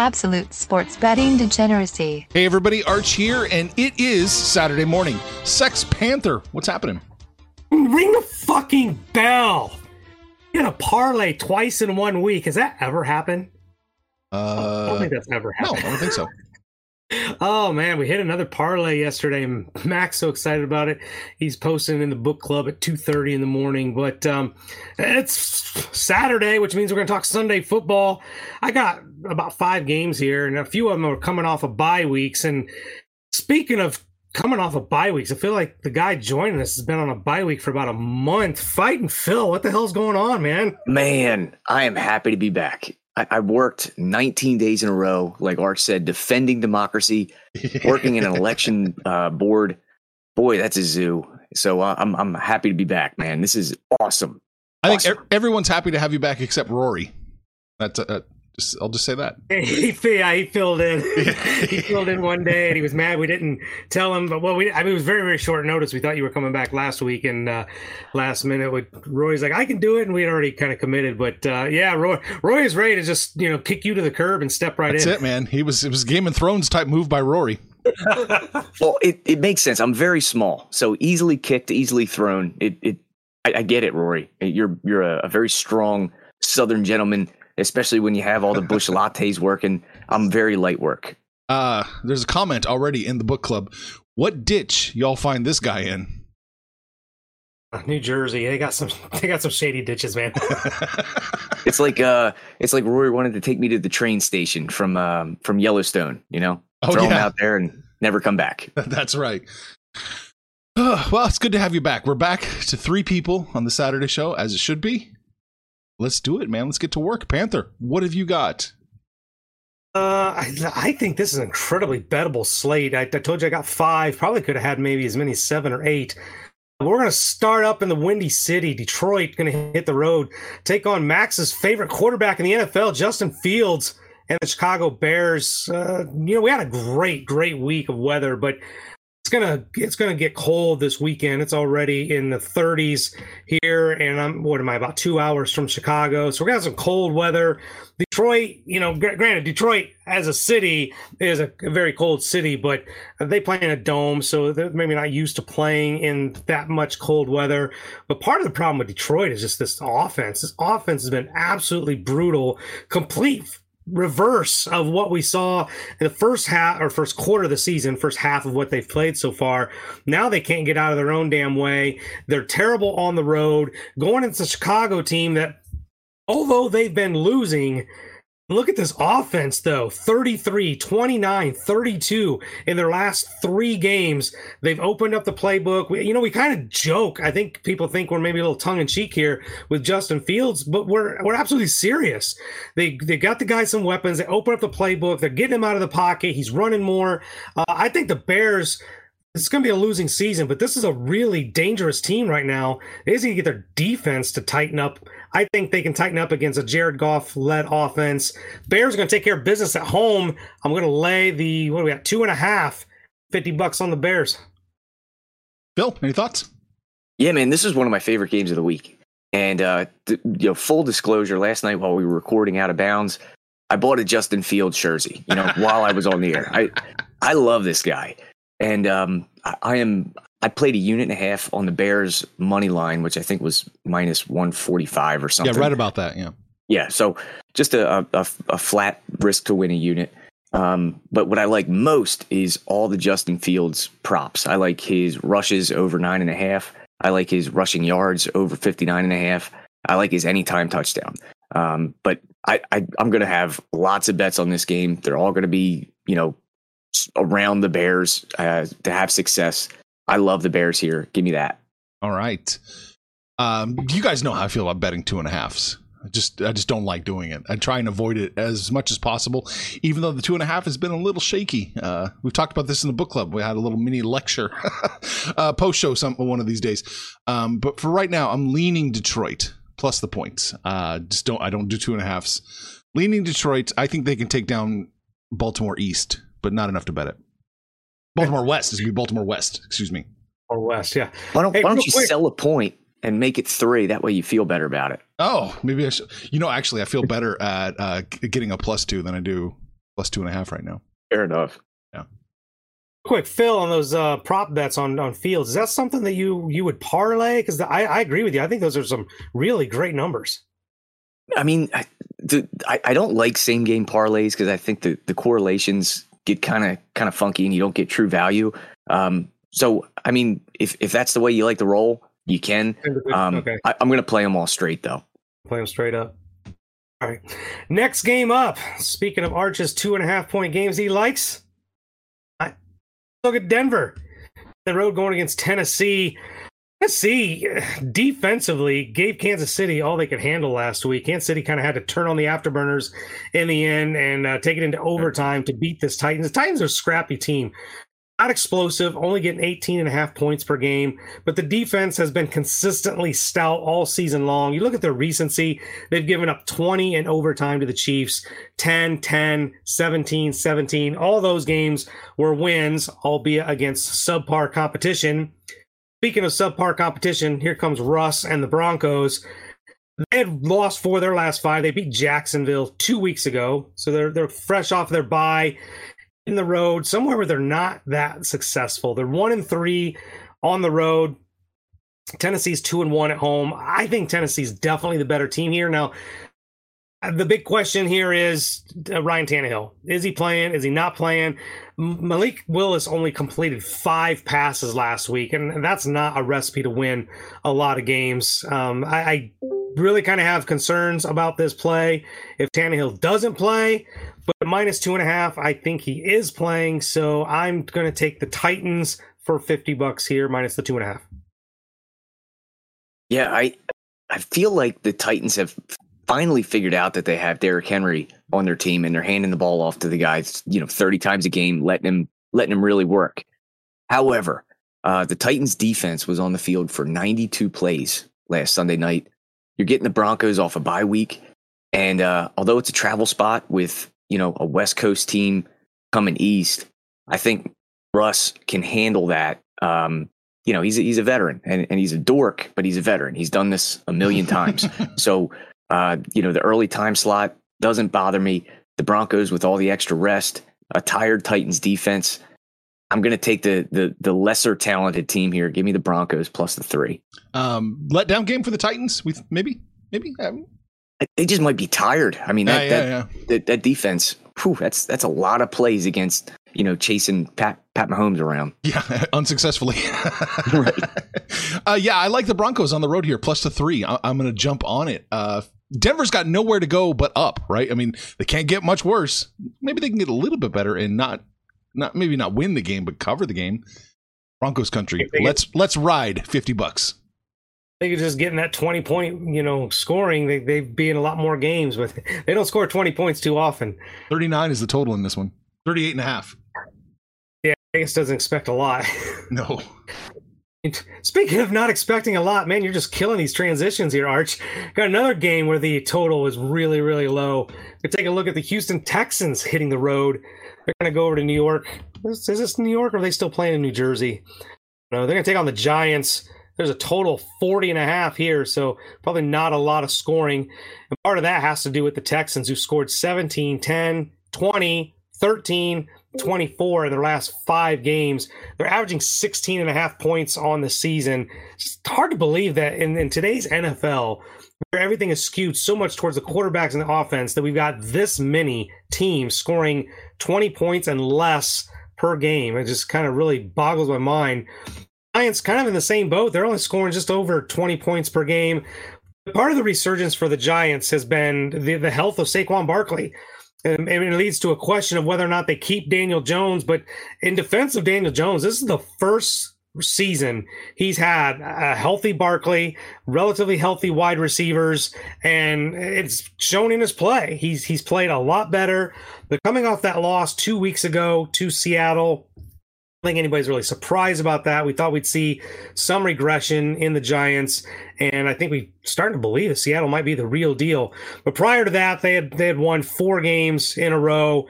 Absolute sports betting degeneracy. Hey, everybody, Arch here, and it is Saturday morning. Sex Panther, what's happening? Ring the fucking bell. You had a parlay twice in one week. Has that ever happened? Uh, I don't think that's ever happened. No, I don't think so. Oh man, we hit another parlay yesterday. and Mac's so excited about it. He's posting in the book club at two thirty in the morning. But um, it's Saturday, which means we're going to talk Sunday football. I got about five games here, and a few of them are coming off of bye weeks. And speaking of coming off of bye weeks, I feel like the guy joining us has been on a bye week for about a month. Fighting Phil, what the hell's going on, man? Man, I am happy to be back. I, I worked 19 days in a row, like Arch said, defending democracy, working in an election uh, board. Boy, that's a zoo. So uh, I'm I'm happy to be back, man. This is awesome. I awesome. think everyone's happy to have you back except Rory. That's uh, just, I'll just say that. He, yeah, he filled in. he filled in one day, and he was mad we didn't tell him. But well, we I mean it was very very short notice. We thought you were coming back last week, and uh, last minute, with Roy's like, I can do it, and we had already kind of committed. But uh, yeah, Roy Roy is ready to just you know kick you to the curb and step right That's in. That's it, man. He was it was Game of Thrones type move by Rory. well, it, it makes sense. I'm very small, so easily kicked, easily thrown. It it I, I get it, Rory. You're you're a, a very strong Southern gentleman especially when you have all the bush lattes working. I'm very light work. Uh, there's a comment already in the book club. What ditch y'all find this guy in? New Jersey. They got some. They got some shady ditches, man. it's like uh, it's like Rory wanted to take me to the train station from um, from Yellowstone. You know, oh, throw yeah. him out there and never come back. That's right. well, it's good to have you back. We're back to three people on the Saturday show, as it should be let's do it, man. Let's get to work. Panther, what have you got? Uh, I, I think this is an incredibly bettable slate. I, I told you I got five. Probably could have had maybe as many as seven or eight. We're going to start up in the Windy City. Detroit going to hit the road, take on Max's favorite quarterback in the NFL, Justin Fields, and the Chicago Bears. Uh, you know, we had a great, great week of weather, but gonna it's gonna get cold this weekend. It's already in the 30s here, and I'm what am I about two hours from Chicago, so we're gonna have some cold weather. Detroit, you know, granted, Detroit as a city is a very cold city, but they play in a dome, so they're maybe not used to playing in that much cold weather. But part of the problem with Detroit is just this offense. This offense has been absolutely brutal, complete reverse of what we saw in the first half or first quarter of the season, first half of what they've played so far. Now they can't get out of their own damn way. They're terrible on the road. Going into Chicago team that, although they've been losing, Look at this offense, though 33, 29, 32 in their last three games. They've opened up the playbook. We, you know, we kind of joke. I think people think we're maybe a little tongue in cheek here with Justin Fields, but we're, we're absolutely serious. They, they got the guy some weapons. They open up the playbook. They're getting him out of the pocket. He's running more. Uh, I think the Bears it's going to be a losing season, but this is a really dangerous team right now. They just need to get their defense to tighten up. I think they can tighten up against a Jared Goff led offense. Bears are going to take care of business at home. I'm going to lay the, what do we got, two and a half, 50 bucks on the Bears. Phil, any thoughts? Yeah, man, this is one of my favorite games of the week. And uh, th- you know, full disclosure, last night while we were recording out of bounds, I bought a Justin Fields jersey. You know, while I was on the air, I I love this guy, and um, I, I am I played a unit and a half on the Bears money line, which I think was minus one forty five or something. Yeah, right about that. Yeah, yeah. So just a a, a flat risk to win a unit. Um, but what I like most is all the Justin Fields props. I like his rushes over nine and a half. I like his rushing yards over 59 and a half. I like his anytime touchdown. Um, but I, I, I'm going to have lots of bets on this game. They're all going to be, you know, around the Bears uh, to have success. I love the Bears here. Give me that. All right. Um, you guys know how I feel about betting two and a halves. I just I just don't like doing it. I try and avoid it as much as possible, even though the two and a half has been a little shaky. Uh, we've talked about this in the book club. We had a little mini lecture, uh, post show some one of these days. Um, but for right now, I'm leaning Detroit plus the points. Uh, just don't I don't do two and a halves. Leaning Detroit. I think they can take down Baltimore East, but not enough to bet it. Baltimore West is going to be Baltimore West. Excuse me. Or West, yeah. Why don't, Hey, why don't you quick- sell a point and make it three? That way you feel better about it. Oh, maybe I should. You know, actually, I feel better at uh, getting a plus two than I do plus two and a half right now. Fair enough. Yeah. Quick, Phil, on those uh, prop bets on, on Fields, is that something that you you would parlay? Because I, I agree with you. I think those are some really great numbers. I mean, I, the, I, I don't like same game parlays because I think the, the correlations get kind of kind of funky and you don't get true value. Um, so, I mean, if if that's the way you like the roll, you can. Um, okay, I, I'm going to play them all straight though. play them straight up. All right, next game up. Speaking of Arch's two and a half point games he likes, I look at Denver. The road going against Tennessee. Tennessee see. defensively gave Kansas City all they could handle last week. Kansas City kind of had to turn on the afterburners in the end and uh, take it into overtime to beat this Titans. The Titans are a scrappy team. Not explosive, only getting 18 and a half points per game, but the defense has been consistently stout all season long. You look at their recency, they've given up 20 in overtime to the Chiefs, 10, 10, 17, 17. All those games were wins, albeit against subpar competition. Speaking of subpar competition, here comes Russ and the Broncos. They had lost four of their last five. They beat Jacksonville two weeks ago, so they're they're fresh off their bye in the road somewhere where they're not that successful. They're one and three on the road. Tennessee's two and one at home. I think Tennessee's definitely the better team here. Now, the big question here is uh, Ryan Tannehill. Is he playing? Is he not playing? Malik Willis only completed five passes last week, and that's not a recipe to win a lot of games. Um, I, I really kind of have concerns about this play. If Tannehill doesn't play, but minus two and a half, I think he is playing. So I'm going to take the Titans for 50 bucks here, minus the two and a half. Yeah, I I feel like the Titans have finally figured out that they have Derrick Henry on their team and they're handing the ball off to the guys, you know, 30 times a game, letting him letting him really work. However, uh, the Titans defense was on the field for 92 plays last Sunday night. You're getting the Broncos off a bye week. And uh, although it's a travel spot with, you know, a West Coast team coming east, I think Russ can handle that. Um, you know, he's a, he's a veteran and, and he's a dork, but he's a veteran. He's done this a million times. so, uh, you know, the early time slot doesn't bother me. The Broncos with all the extra rest, a tired Titans defense. I'm going to take the, the the lesser talented team here. Give me the Broncos plus the three. Um, letdown game for the Titans. We maybe maybe. Um, They just might be tired. I mean, that yeah, that, yeah, that that defense. Whew, that's that's a lot of plays against you know chasing Pat Pat Mahomes around. yeah, unsuccessfully. Right. uh, yeah, I like the Broncos on the road here, plus the three. I- I'm going to jump on it. Uh, Denver's got nowhere to go but up, right? I mean, they can't get much worse. Maybe they can get a little bit better and not, not maybe not win the game, but cover the game. Broncos country. They get- Let's let's ride fifty bucks. They could just getting that 20 point, you know, scoring. They, they'd be in a lot more games, but they don't score 20 points too often. Thirty nine is the total in this one. 38 and a half. Yeah, Vegas doesn't expect a lot. No. Speaking of not expecting a lot, man, you're just killing these transitions here, Arch. Got another game where the total was really, really low. We take a look at the Houston Texans hitting the road. They're going to go over to New York. Is, is this New York or are they still playing in New Jersey? No, they're going to take on the Giants. There's a total of 40 and a half here, so probably not a lot of scoring. And part of that has to do with the Texans, who scored 17, 10, 20, 13, 24 in their last five games. They're averaging 16 and a half points on the season. It's hard to believe that in, in today's NFL, where everything is skewed so much towards the quarterbacks and the offense, that we've got this many teams scoring 20 points and less per game. It just kind of really boggles my mind. Giants kind of in the same boat. They're only scoring just over 20 points per game. Part of the resurgence for the Giants has been the, the health of Saquon Barkley. And it leads to a question of whether or not they keep Daniel Jones. But in defense of Daniel Jones, this is the first season he's had a healthy Barkley, relatively healthy wide receivers, and it's shown in his play. He's he's played a lot better. But coming off that loss two weeks ago to Seattle, think anybody's really surprised about that. We thought we'd see some regression in the Giants, and I think we're starting to believe that Seattle might be the real deal. But prior to that, they had they had won four games in a row.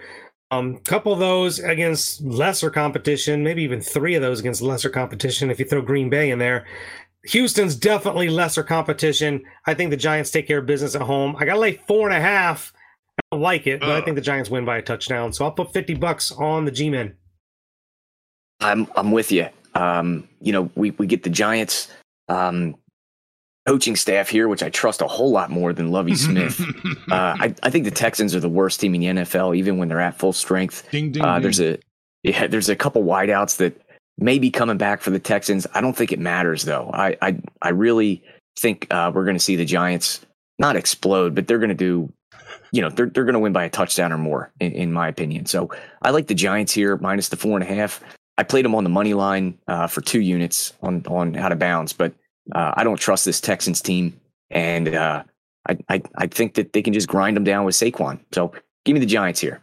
A um, couple of those against lesser competition, maybe even three of those against lesser competition. If you throw Green Bay in there, Houston's definitely lesser competition. I think the Giants take care of business at home. I got to lay four and a half. I don't like it, but I think the Giants win by a touchdown. So I'll put fifty bucks on the G-men. I'm I'm with you. Um, you know, we we get the Giants um, coaching staff here, which I trust a whole lot more than Lovie Smith. uh, I I think the Texans are the worst team in the NFL, even when they're at full strength. Ding, ding, Uh, ding. there's a yeah, there's a couple wideouts that may be coming back for the Texans. I don't think it matters though. I I I really think uh, we're going to see the Giants not explode, but they're going to do. You know, they're they're going to win by a touchdown or more, in, in my opinion. So I like the Giants here minus the four and a half. I played them on the money line uh, for two units on on out of bounds, but uh, I don't trust this Texans team, and uh, I, I I think that they can just grind them down with Saquon. So give me the Giants here.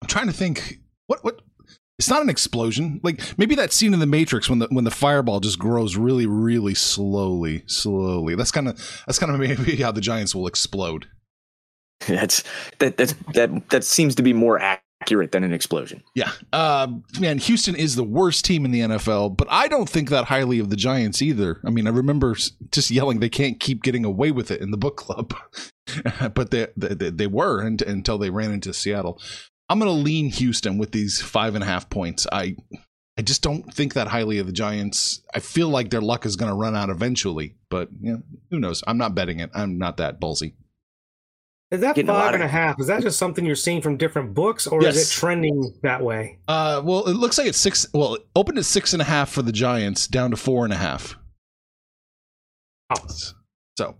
I'm trying to think what what it's not an explosion. Like maybe that scene in the Matrix when the when the fireball just grows really really slowly, slowly. That's kind of that's kind of maybe how the Giants will explode. That's that that's that that seems to be more accurate than an explosion. Yeah. Uh, man, Houston is the worst team in the NFL, but I don't think that highly of the Giants either. I mean, I remember just yelling they can't keep getting away with it in the book club, but they, they they were and, until they ran into Seattle. I'm going to lean Houston with these five and a half points. I I just don't think that highly of the Giants. I feel like their luck is going to run out eventually, but you know, who knows? I'm not betting it. I'm not that ballsy. Is that Getting a lot five and a half? Is that just something you're seeing from different books, or is it trending that way? Uh, well, it looks like it's six. Well, it opened at six and a half for the Giants, down to four and a half. Oh, So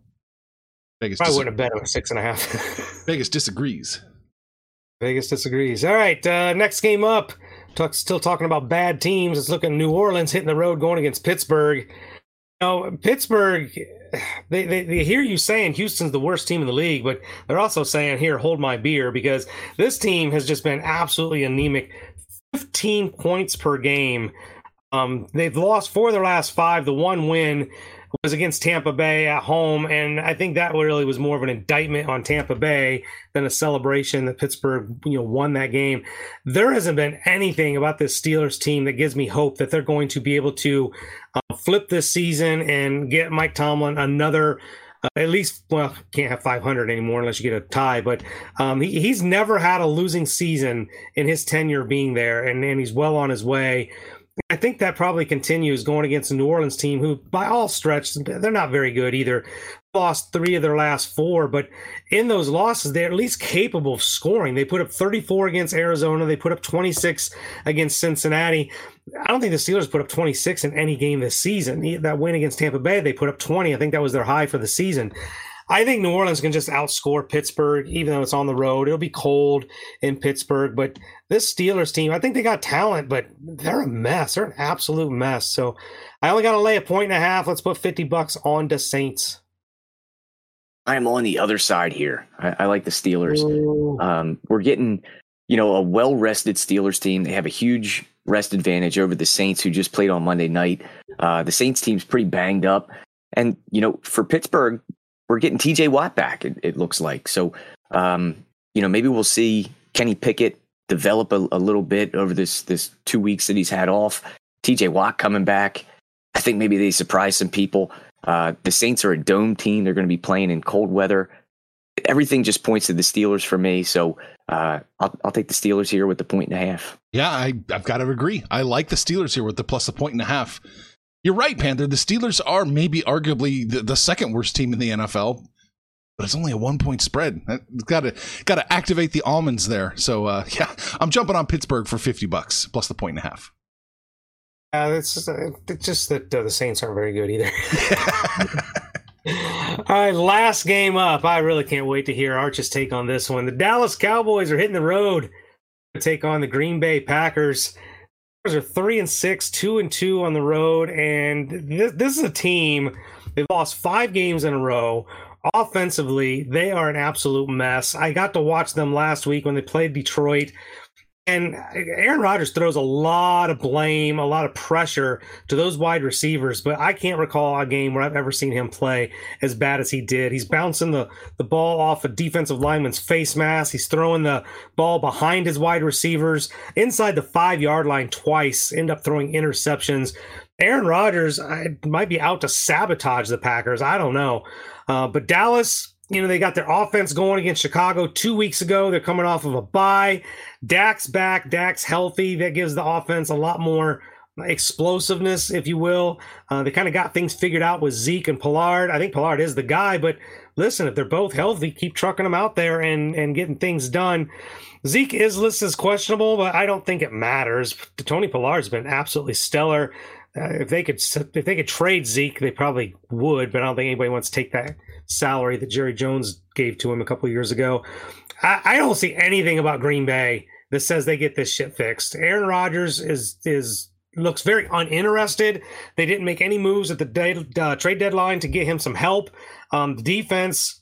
Vegas, probably wouldn't have bet on six and a half. Vegas disagrees. Vegas disagrees. All right, uh, next game up. Talk, still talking about bad teams. It's looking New Orleans hitting the road going against Pittsburgh. Know, Pittsburgh, they, they, they hear you saying Houston's the worst team in the league, but they're also saying, here, hold my beer, because this team has just been absolutely anemic. 15 points per game. Um, they've lost four of their last five. The one win was against Tampa Bay at home, and I think that really was more of an indictment on Tampa Bay than a celebration that Pittsburgh, you know, won that game. There hasn't been anything about this Steelers team that gives me hope that they're going to be able to uh, flip this season and get Mike Tomlin another. Uh, at least, well, can't have 500 anymore unless you get a tie. But um, he, he's never had a losing season in his tenure being there, and, and he's well on his way. I think that probably continues going against the New Orleans team, who, by all stretch, they're not very good either. Lost three of their last four, but in those losses, they're at least capable of scoring. They put up 34 against Arizona. They put up 26 against Cincinnati. I don't think the Steelers put up 26 in any game this season. That win against Tampa Bay, they put up 20. I think that was their high for the season. I think New Orleans can just outscore Pittsburgh, even though it's on the road. It'll be cold in Pittsburgh, but this Steelers team, I think they got talent, but they're a mess. They're an absolute mess. So I only got to lay a point and a half. Let's put 50 bucks on the Saints. I am on the other side here. I, I like the Steelers. Um, we're getting you know, a well rested Steelers team. They have a huge rest advantage over the Saints, who just played on Monday night. Uh, the Saints team's pretty banged up. And, you know, for Pittsburgh, we're getting TJ Watt back, it, it looks like. So, um, you know, maybe we'll see Kenny Pickett develop a, a, little bit over this this two weeks that he's had off. TJ Watt coming back. I think maybe they surprise some people. Uh, the Saints are a dome team. They're going to be playing in cold weather. Everything just points to the Steelers for me. So uh, I'll, I'll take the Steelers here with the point and a half. Yeah, I, I've got to agree. I like the Steelers here with the plus a point and a half. You're right, Panther. The Steelers are maybe arguably the, the second worst team in the NFL, but it's only a one point spread. Got to got to activate the almonds there. So uh, yeah, I'm jumping on Pittsburgh for fifty bucks plus the point and a half. Uh, it's, just, uh, it's just that uh, the Saints aren't very good either. All right, last game up. I really can't wait to hear Arch's take on this one. The Dallas Cowboys are hitting the road to take on the Green Bay Packers. Are three and six, two and two on the road, and this, this is a team. They've lost five games in a row offensively, they are an absolute mess. I got to watch them last week when they played Detroit. And Aaron Rodgers throws a lot of blame, a lot of pressure to those wide receivers, but I can't recall a game where I've ever seen him play as bad as he did. He's bouncing the, the ball off a defensive lineman's face mask. He's throwing the ball behind his wide receivers inside the five yard line twice, end up throwing interceptions. Aaron Rodgers might be out to sabotage the Packers. I don't know. Uh, but Dallas, you know, they got their offense going against Chicago two weeks ago. They're coming off of a bye. Dak's back. Dak's healthy. That gives the offense a lot more explosiveness, if you will. Uh, they kind of got things figured out with Zeke and Pollard. I think Pollard is the guy, but listen, if they're both healthy, keep trucking them out there and, and getting things done. Zeke is listed as questionable, but I don't think it matters. Tony Pollard's been absolutely stellar. Uh, if they could if they could trade Zeke, they probably would, but I don't think anybody wants to take that salary that Jerry Jones gave to him a couple years ago. I, I, don't see anything about Green Bay that says they get this shit fixed. Aaron Rodgers is is looks very uninterested. They didn't make any moves at the day, uh, trade deadline to get him some help. Um, the defense,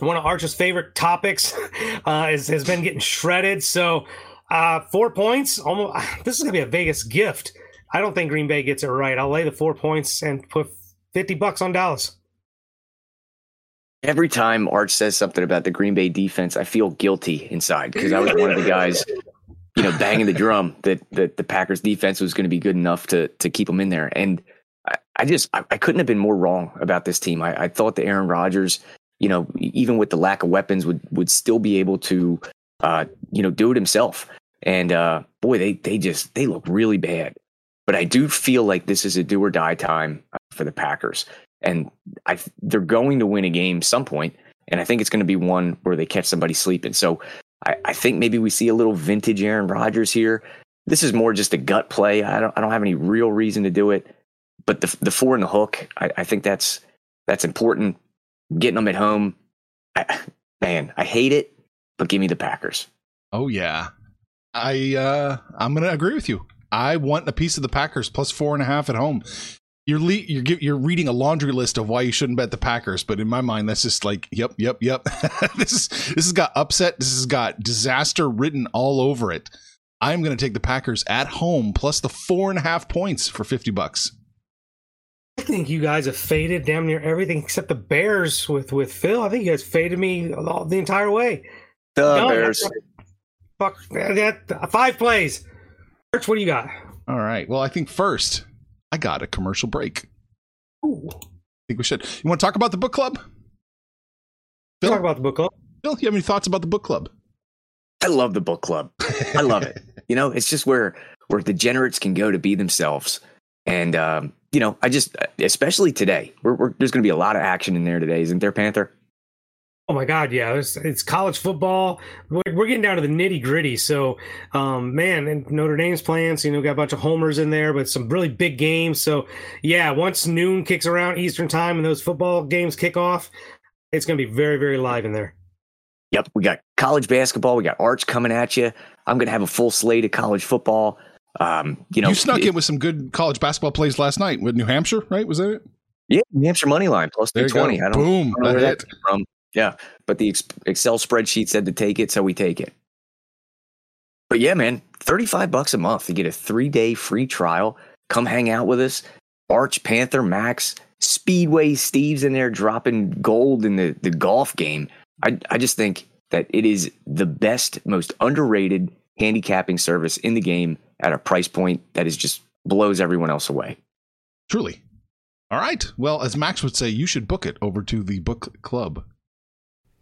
one of Arch's favorite topics, uh, is, has been getting shredded. So uh, four points, almost. This is gonna be a Vegas gift I don't think Green Bay gets it right. I'll lay the four points and put 50 bucks on Dallas. Every time Arch says something about the Green Bay defense, I feel guilty inside because I was one of the guys, you know, banging the drum that, that the Packers defense was going to be good enough to to keep them in there. And I, I just I, I, couldn't have been more wrong about this team. I, I thought that Aaron Rodgers, you know, even with the lack of weapons, would would still be able to, uh, you know, do it himself. And uh, boy, they they just they look really bad. But I do feel like this is a do or die time uh, for the Packers, and I they're going to win a game some point, and I think it's going to be one where they catch somebody sleeping. So I, I think maybe we see a little vintage Aaron Rodgers here. This is more just a gut play. I don't I don't have any real reason to do it, but the the four and the hook, I, I think that's that's important. Getting them at home, I, man, I hate it, but give me the Packers. Oh yeah, I uh, I'm gonna agree with you. I want a piece of the Packers plus four and a half at home. You're le- you're you're reading a laundry list of why you shouldn't bet the Packers, but in my mind, that's just like, yep, yep, yep. this is this has got upset. This has got disaster written all over it. I'm going to take the Packers at home plus the four and a half points for fifty bucks. I think you guys have faded damn near everything except the Bears with with Phil. I think you guys faded me the entire way. The no, Bears. Fuck that. Five plays. Arch, what do you got? All right. Well, I think first I got a commercial break. Ooh. I think we should. You want to talk about the book club? Phil? Talk about the book club. Phil, you have any thoughts about the book club? I love the book club. I love it. You know, it's just where where degenerates can go to be themselves. And um, you know, I just especially today, we're, we're, there's going to be a lot of action in there today, isn't there, Panther? Oh my God, yeah, it's, it's college football. We're, we're, getting down to the nitty gritty. So, um, man, and Notre Dame's playing. So you know, got a bunch of homers in there, but some really big games. So, yeah, once noon kicks around Eastern time and those football games kick off, it's going to be very, very live in there. Yep, we got college basketball. We got Arch coming at you. I'm going to have a full slate of college football. Um, you know, you snuck it, in with some good college basketball plays last night with New Hampshire, right? Was that it? Yeah, New Hampshire money line plus two twenty. I don't, Boom, I don't know where that from. Yeah, but the Excel spreadsheet said to take it, so we take it. But yeah, man, 35 bucks a month to get a three day free trial. Come hang out with us. Arch Panther Max, Speedway Steve's in there dropping gold in the, the golf game. I, I just think that it is the best, most underrated handicapping service in the game at a price point that is just blows everyone else away. Truly. All right. Well, as Max would say, you should book it over to the book club.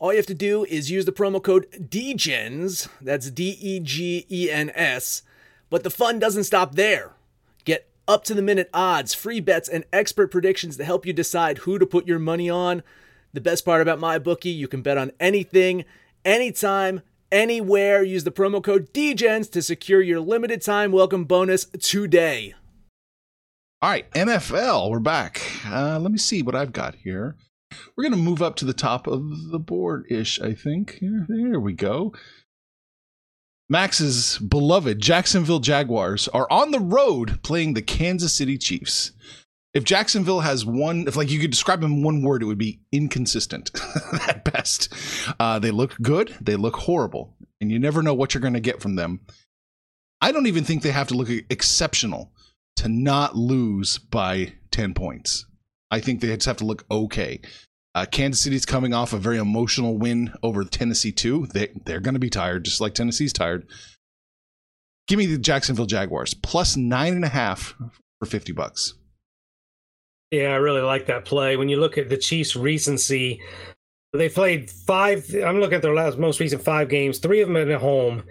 All you have to do is use the promo code DEGENS, that's D E G E N S. But the fun doesn't stop there. Get up to the minute odds, free bets, and expert predictions to help you decide who to put your money on. The best part about MyBookie, you can bet on anything, anytime, anywhere. Use the promo code DGENS to secure your limited time welcome bonus today. All right, NFL, we're back. Uh, let me see what I've got here. We're going to move up to the top of the board ish, I think. Here, there we go. Max's beloved Jacksonville Jaguars are on the road playing the Kansas City Chiefs. If Jacksonville has one, if like you could describe them in one word, it would be inconsistent at best. Uh, they look good, they look horrible, and you never know what you're going to get from them. I don't even think they have to look exceptional to not lose by 10 points. I think they just have to look okay. Uh, Kansas City's coming off a very emotional win over Tennessee too. They they're going to be tired, just like Tennessee's tired. Give me the Jacksonville Jaguars plus nine and a half for fifty bucks. Yeah, I really like that play. When you look at the Chiefs' recency, they played five. I'm looking at their last most recent five games. Three of them at home,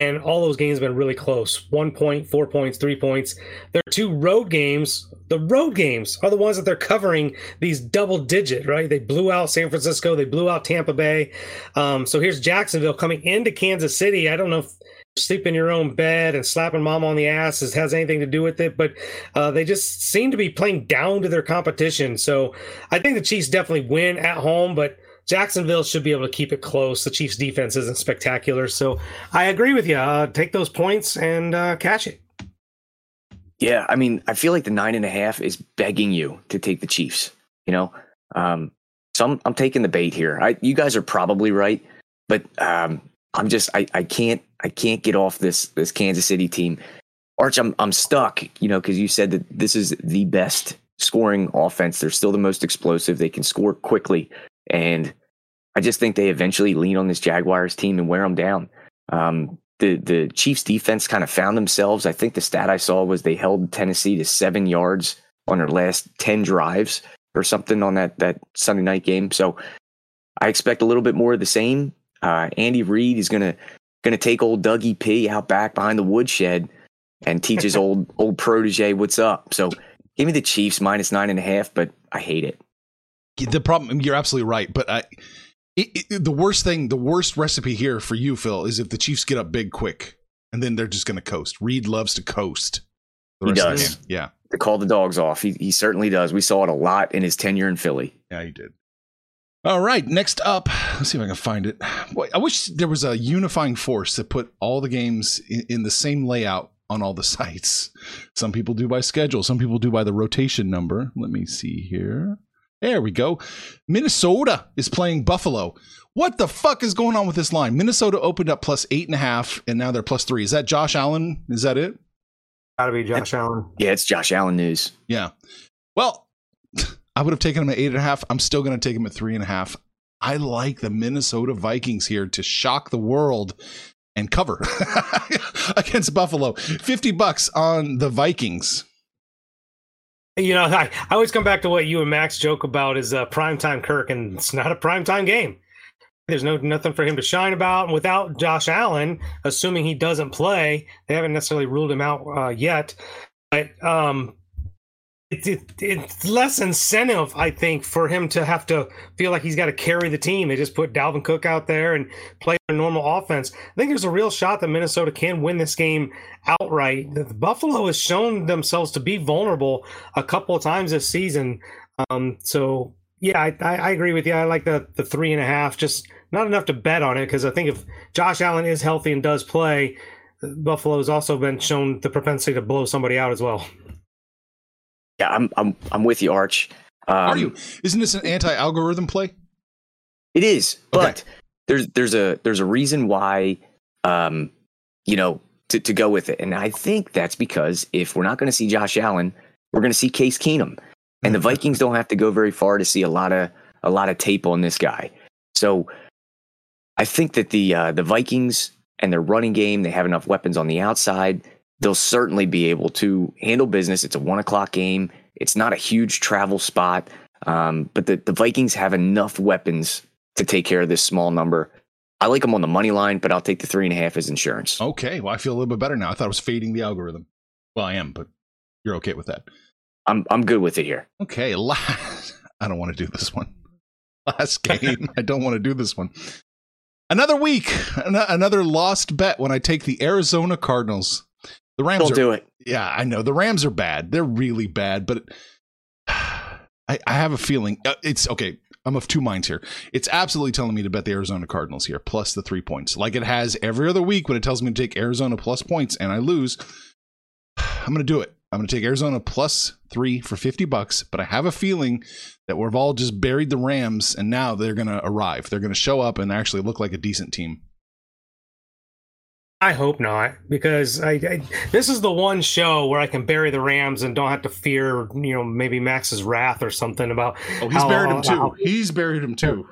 and all those games have been really close. One point, four points, three points. Their two road games, the road games are the ones that they're covering these double digit, right? They blew out San Francisco, they blew out Tampa Bay. Um, so here's Jacksonville coming into Kansas City. I don't know if sleep in your own bed and slapping mom on the ass has anything to do with it, but uh, they just seem to be playing down to their competition. So I think the Chiefs definitely win at home, but Jacksonville should be able to keep it close. The Chiefs' defense isn't spectacular, so I agree with you. Uh, take those points and uh, catch it. Yeah, I mean, I feel like the nine and a half is begging you to take the Chiefs. You know, um, so I'm I'm taking the bait here. I, you guys are probably right, but um, I'm just I, I can't I can't get off this this Kansas City team. Arch, I'm I'm stuck. You know, because you said that this is the best scoring offense. They're still the most explosive. They can score quickly. And I just think they eventually lean on this Jaguars team and wear them down. Um, the the Chiefs defense kind of found themselves. I think the stat I saw was they held Tennessee to seven yards on their last ten drives or something on that that Sunday night game. So I expect a little bit more of the same. Uh, Andy Reid is gonna gonna take old Dougie P out back behind the woodshed and teach his old old protege what's up. So give me the Chiefs minus nine and a half, but I hate it the problem you're absolutely right but i it, it, the worst thing the worst recipe here for you phil is if the chiefs get up big quick and then they're just going to coast. Reid loves to coast. He does. yeah. To call the dogs off he, he certainly does. We saw it a lot in his tenure in philly. Yeah he did. All right next up let's see if i can find it. Boy, i wish there was a unifying force that put all the games in, in the same layout on all the sites. Some people do by schedule some people do by the rotation number. Let me see here there we go. Minnesota is playing Buffalo. What the fuck is going on with this line? Minnesota opened up plus eight and a half, and now they're plus three. Is that Josh Allen? Is that it? Gotta be Josh Allen. Yeah, it's Josh Allen news. Yeah. Well, I would have taken him at eight and a half. I'm still going to take him at three and a half. I like the Minnesota Vikings here to shock the world and cover against Buffalo. 50 bucks on the Vikings. You know, I, I always come back to what you and Max joke about is uh, primetime Kirk, and it's not a primetime game. There's no nothing for him to shine about. And without Josh Allen, assuming he doesn't play, they haven't necessarily ruled him out uh, yet. But um, it, it, it's less incentive, I think, for him to have to feel like he's got to carry the team. They just put Dalvin Cook out there and play a normal offense. I think there's a real shot that Minnesota can win this game outright. The, Buffalo has shown themselves to be vulnerable a couple of times this season. Um, so yeah, I, I, agree with you. I like the the three and a half. Just not enough to bet on it because I think if Josh Allen is healthy and does play, Buffalo has also been shown the propensity to blow somebody out as well. Yeah, I'm I'm I'm with you, Arch. Um, Are you? Isn't this an anti-algorithm play? It is, but okay. there's there's a there's a reason why, um, you know, to to go with it, and I think that's because if we're not going to see Josh Allen, we're going to see Case Keenum, and the mm-hmm. Vikings don't have to go very far to see a lot of a lot of tape on this guy. So, I think that the uh, the Vikings and their running game, they have enough weapons on the outside they'll certainly be able to handle business. It's a one o'clock game. It's not a huge travel spot, um, but the, the Vikings have enough weapons to take care of this small number. I like them on the money line, but I'll take the three and a half as insurance. Okay. Well, I feel a little bit better now. I thought I was fading the algorithm. Well, I am, but you're okay with that. I'm I'm good with it here. Okay. Last, I don't want to do this one. Last game. I don't want to do this one. Another week, another lost bet when I take the Arizona Cardinals. The Rams don't are, do it. Yeah, I know the Rams are bad. They're really bad, but I, I have a feeling uh, it's okay. I'm of two minds here. It's absolutely telling me to bet the Arizona Cardinals here plus the three points, like it has every other week when it tells me to take Arizona plus points and I lose. I'm going to do it. I'm going to take Arizona plus three for 50 bucks, but I have a feeling that we've all just buried the Rams and now they're going to arrive. They're going to show up and actually look like a decent team. I hope not, because I, I, this is the one show where I can bury the Rams and don't have to fear, you know, maybe Max's wrath or something about. Oh, he's how, buried him too. How, he's buried him too.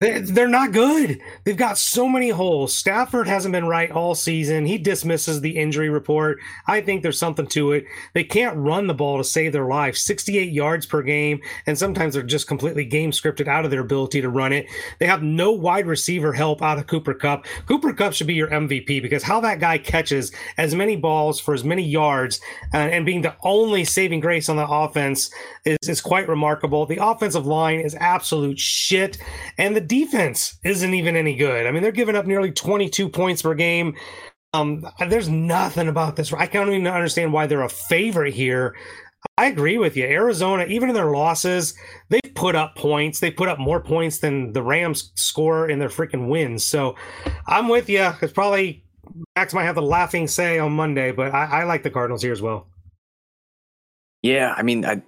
They're not good. They've got so many holes. Stafford hasn't been right all season. He dismisses the injury report. I think there's something to it. They can't run the ball to save their life. 68 yards per game, and sometimes they're just completely game scripted out of their ability to run it. They have no wide receiver help out of Cooper Kupp. Cooper Kupp should be your MVP because how that guy catches as many balls for as many yards uh, and being the only saving grace on the offense is, is quite remarkable. The offensive line is absolute shit, and the defense isn't even any good. I mean, they're giving up nearly 22 points per game. Um, there's nothing about this. I can't even understand why they're a favorite here. I agree with you. Arizona, even in their losses, they put up points. They put up more points than the Rams score in their freaking wins. So I'm with you. It's probably Max might have the laughing say on Monday, but I, I like the Cardinals here as well. Yeah, I mean, I,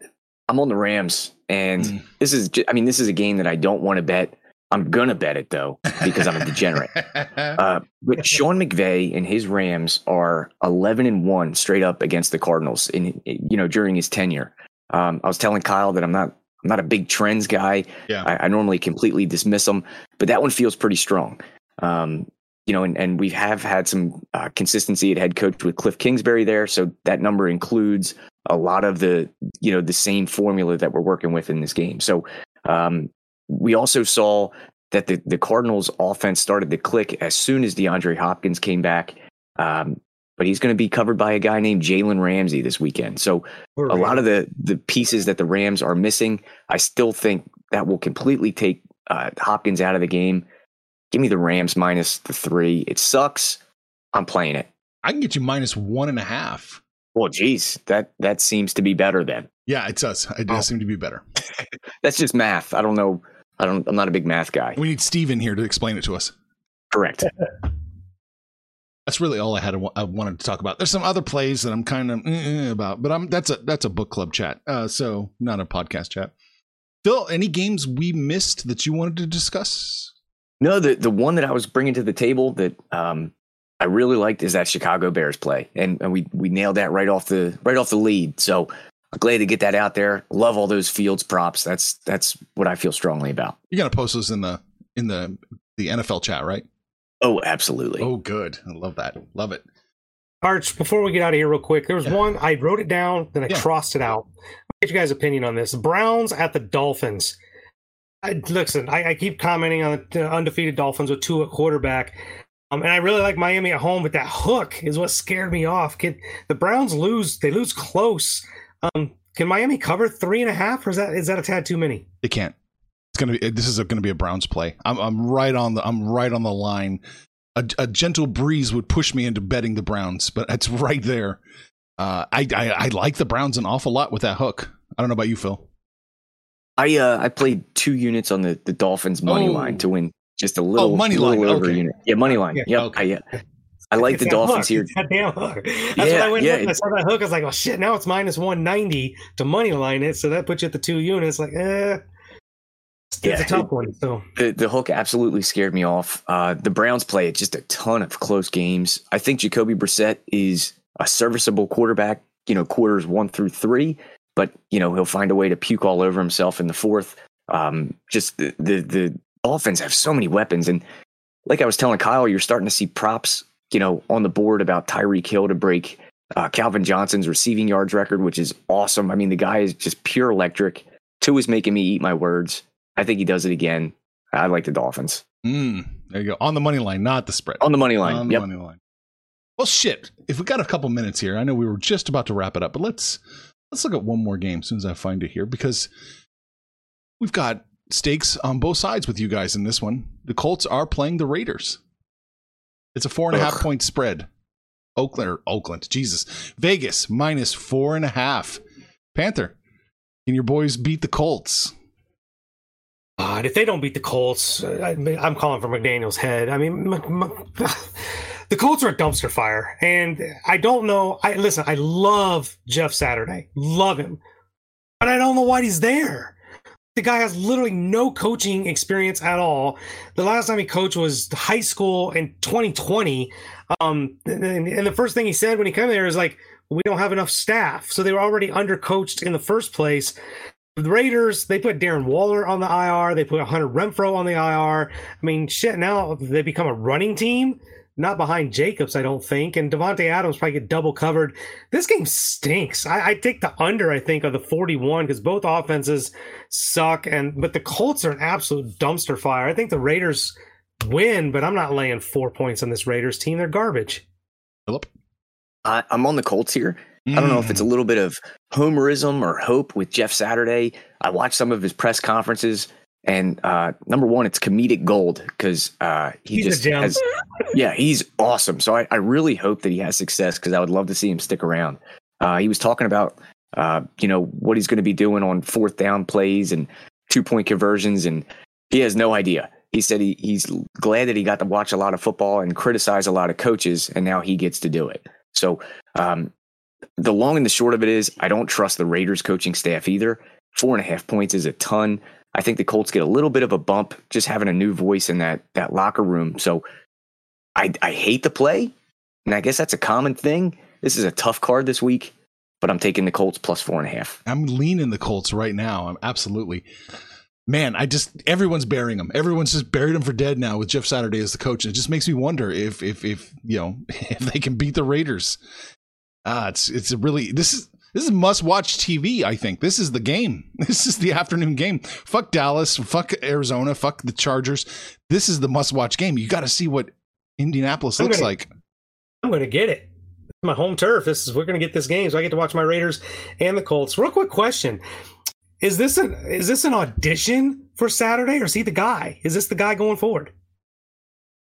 I'm on the Rams, and mm. this is, I mean, this is a game that I don't want to bet. I'm gonna bet it though because I'm a degenerate. Uh, but Sean McVay and his Rams are 11 and one straight up against the Cardinals. In you know during his tenure, um, I was telling Kyle that I'm not I'm not a big trends guy. Yeah. I, I normally completely dismiss them, but that one feels pretty strong. Um, you know, and, and we have had some uh, consistency at head coach with Cliff Kingsbury there, so that number includes a lot of the you know the same formula that we're working with in this game. So um, we also saw that the, the Cardinals offense started to click as soon as DeAndre Hopkins came back. Um, but he's going to be covered by a guy named Jalen Ramsey this weekend. So a lot of the the pieces that the Rams are missing, I still think that will completely take uh, Hopkins out of the game. Give me the Rams minus the three. It sucks. I'm playing it. I can get you minus one and a half. Well, geez, that that seems to be better then. Yeah, it does. It does oh. seem to be better. That's just math. I don't know I don't. I'm not a big math guy. We need Steve in here to explain it to us. Correct. that's really all I had. I wanted to talk about. There's some other plays that I'm kind of about, but I'm that's a that's a book club chat, uh, so not a podcast chat. Phil, any games we missed that you wanted to discuss? No, the the one that I was bringing to the table that um, I really liked is that Chicago Bears play, and, and we we nailed that right off the right off the lead. So glad to get that out there. Love all those fields props. That's that's what I feel strongly about. You're gonna post those in the in the the NFL chat, right? Oh, absolutely. Oh, good. I love that. Love it. Arch, before we get out of here, real quick, there was yeah. one I wrote it down, then I yeah. crossed it out. i Get you guys' opinion on this. Browns at the Dolphins. I, listen, I, I keep commenting on the undefeated Dolphins with Tua at quarterback. Um, and I really like Miami at home, but that hook is what scared me off. Can the Browns lose? They lose close. Um, can Miami cover three and a half, or is that is that a tad too many? They can't. It's gonna be. This is gonna be a Browns play. I'm I'm right on the I'm right on the line. A, a gentle breeze would push me into betting the Browns, but it's right there. Uh, I, I I like the Browns an awful lot with that hook. I don't know about you, Phil. I uh I played two units on the the Dolphins money Oh. line to win just a little Oh, money little line, over okay. unit. Yeah, money line. Yeah, yep. okay. I, uh, I like It's the Dolphins hook. here. It's that damn hook. That's Yeah, what I went yeah. I saw that hook. I was like, oh shit, now it's minus 190 to money line it. So that puts you at the two units. Like, eh. It's Yeah, a tough one. So The, the hook absolutely scared me off. Uh, the Browns play just a ton of close games. I think Jacoby Brissett is a serviceable quarterback, you know, quarters one through three, but, you know, he'll find a way to puke all over himself in the fourth. Um, just the, the, the Dolphins have so many weapons. And like I was telling Kyle, you're starting to see props, you know, on the board about Tyreek Hill to break uh, Calvin Johnson's receiving yards record, which is awesome. I mean, the guy is just pure electric. Tua is making me eat my words. I think he does it again. I like the Dolphins Mm, there you go. On the money line, not the spread. on the money line. On the yep. money line. Well, shit. If we got a couple minutes here, I know we were just about to wrap it up, but let's let's look at one more game as soon as I find it here because we've got stakes on both sides with you guys in this one. The Colts are playing the Raiders. It's a four and a half point spread. Oakland or Oakland, Jesus, Vegas minus four and a half. Panther, can your boys beat the Colts? God, if they don't beat the Colts, uh, I, I'm calling for McDaniel's head. I mean, M- M- the Colts are a dumpster fire, and I don't know. I listen. I love Jeff Saturday, love him, but I don't know why he's there. The guy has literally no coaching experience at all. The last time he coached was high school in 2020. Um, and, and the first thing he said when he came there is like, "We don't have enough staff," so they were already undercoached in the first place. The Raiders, they put Darren Waller on the IR. They put Hunter Renfrow on the IR. I mean, shit, now they become a running team, not behind Jacobs, I don't think. And Davante Adams probably get double covered. This game stinks. I, I take the under, I think, of the 41 because both offenses suck. And But the Colts are an absolute dumpster fire. I think the Raiders win, but I'm not laying four points on this Raiders team. They're garbage. Philip? I, I'm on the Colts here. I don't know if it's a mm. little bit of homerism or hope with Jeff Saturday. I watched some of his press conferences, and uh, number one, it's comedic gold because uh, he He's just has, yeah, he's awesome. So I, I really hope that he has success because I would love to see him stick around. Uh, he was talking about, uh, you know, what he's going to be doing on fourth down plays and two point conversions, and he has no idea. He said he, he's glad that he got to watch a lot of football and criticize a lot of coaches, and now he gets to do it. So um, the long and the short of it is, I don't trust the Raiders coaching staff either. Four and a half points is a ton. I think the Colts get a little bit of a bump just having a new voice in that that locker room. So I I hate the play, and I guess that's a common thing. This is a tough card this week, but I'm taking the Colts plus four and a half. I'm leaning the Colts right now. I'm absolutely. Man, I just everyone's burying them. Everyone's just buried them for dead now with Jeff Saturday as the coach. It just makes me wonder if if if you know if they can beat the Raiders. Ah, it's it's a really this is this is must watch TV. I think this is the game. This is the afternoon game. Fuck Dallas. Fuck Arizona. Fuck the Chargers. This is the must watch game. You got to see what Indianapolis I'm looks gonna- like. I'm going to get it. My home turf. This is we're going to get this game, so I get to watch my Raiders and the Colts. Real quick question: Is this an is this an audition for Saturday, or is he the guy? Is this the guy going forward?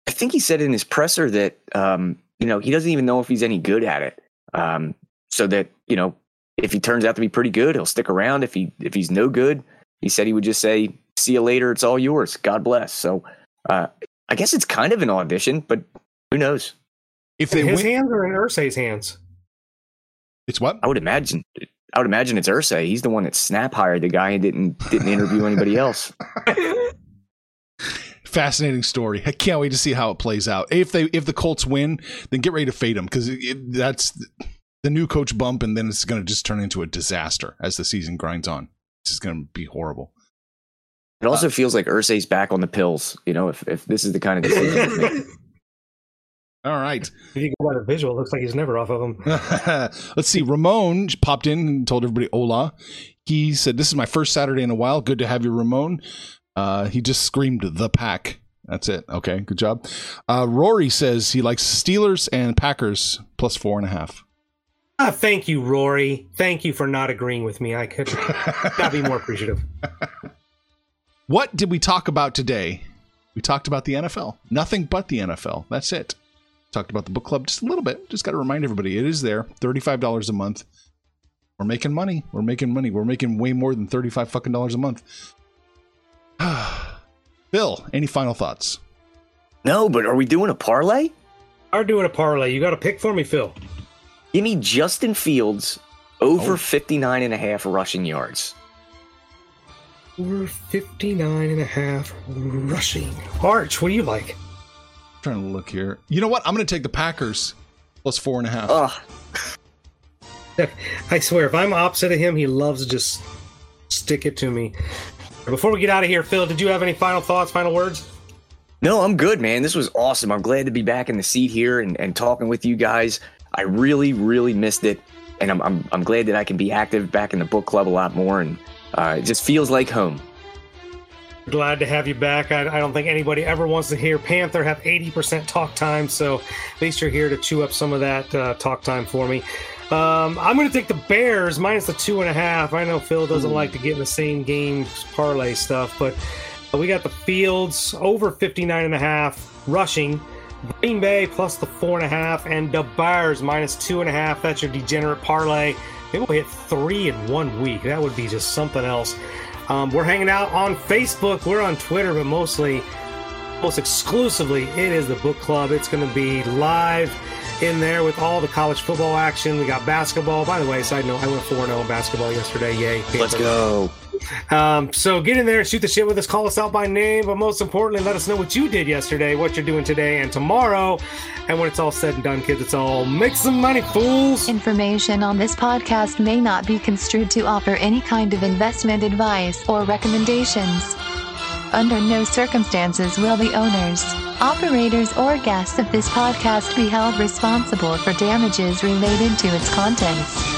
I think he said in his presser that um, you know he doesn't even know if he's any good at it. Um, so that you know if he turns out to be pretty good, he'll stick around. If he if he's no good, he said he would just say, "See you later. It's all yours. God bless." So uh, I guess it's kind of an audition, but who knows? If In they his win, hands are in Irsay's hands? it's what? I would imagine. I would imagine it's Irsay. He's the one that snap hired the guy and didn't didn't interview anybody else. fascinating story. I can't wait to see how it plays out. If they if the Colts win, then get ready to fade them because that's the new coach bump, and then it's going to just turn into a disaster as the season grinds on. This is going to be horrible. It also feels like Irsay's back on the pills. You know, if if this is the kind of decision. All right. If you go by the visual, it looks like he's never off of them. Let's see. Ramon popped in and told everybody hola. He said, This is my first Saturday in a while. Good to have you, Ramon. Uh, he just screamed the pack. That's it. Okay, good job. Uh, Rory says he likes Steelers and Packers plus four and a half. Ah, thank you, Rory. Thank you for not agreeing with me. I could not be more appreciative. What did we talk about today? We talked about the NFL. Nothing but the NFL. That's it. Talked about the book club just a little bit. Just got to remind everybody it is there. $35 a month. We're making money. We're making money. We're making way more than 35 fucking dollars a month. Bill, any final thoughts? No, but are we doing a parlay? Are doing a parlay. You got a pick for me, Phil? Give me Justin Fields over 59 and a half rushing yards. Over 59 and a half rushing. Arch, what do you like? trying to look here. You know what? I'm going to take the Packers plus four and a half. Ugh. I swear, if I'm opposite of him, he loves to just stick it to me. Before we get out of here, Phil, did you have any final thoughts, final words? No, I'm good, man. This was awesome. I'm glad to be back in the seat here and, and talking with you guys. I really, really missed it. And I'm, I'm, I'm glad that I can be active back in the book club a lot more. And uh, it just feels like home. Glad to have you back. I, I don't think anybody ever wants to hear Panther have 80% talk time, so at least you're here to chew up some of that uh, talk time for me. Um, I'm going to take the Bears minus the two and a half. I know Phil doesn't like to get in the same game parlay stuff, but we got the Fields over 59 and a half rushing. Green Bay plus the four and a half, and the Bears minus two and a half. That's your degenerate parlay. Maybe we'll hit three in one week. That would be just something else. Um, we're hanging out on Facebook. We're on Twitter, but mostly, most exclusively, it is the book club. It's going to be live in there with all the college football action. We got basketball. By the way, side note, I went 4 0 in basketball yesterday. Yay. Let's go. Um, so get in there, shoot the shit with us, call us out by name, but most importantly, let us know what you did yesterday, what you're doing today and tomorrow. And when it's all said and done, kids, it's all make some money, fools. Information on this podcast may not be construed to offer any kind of investment advice or recommendations. Under no circumstances will the owners, operators, or guests of this podcast be held responsible for damages related to its contents.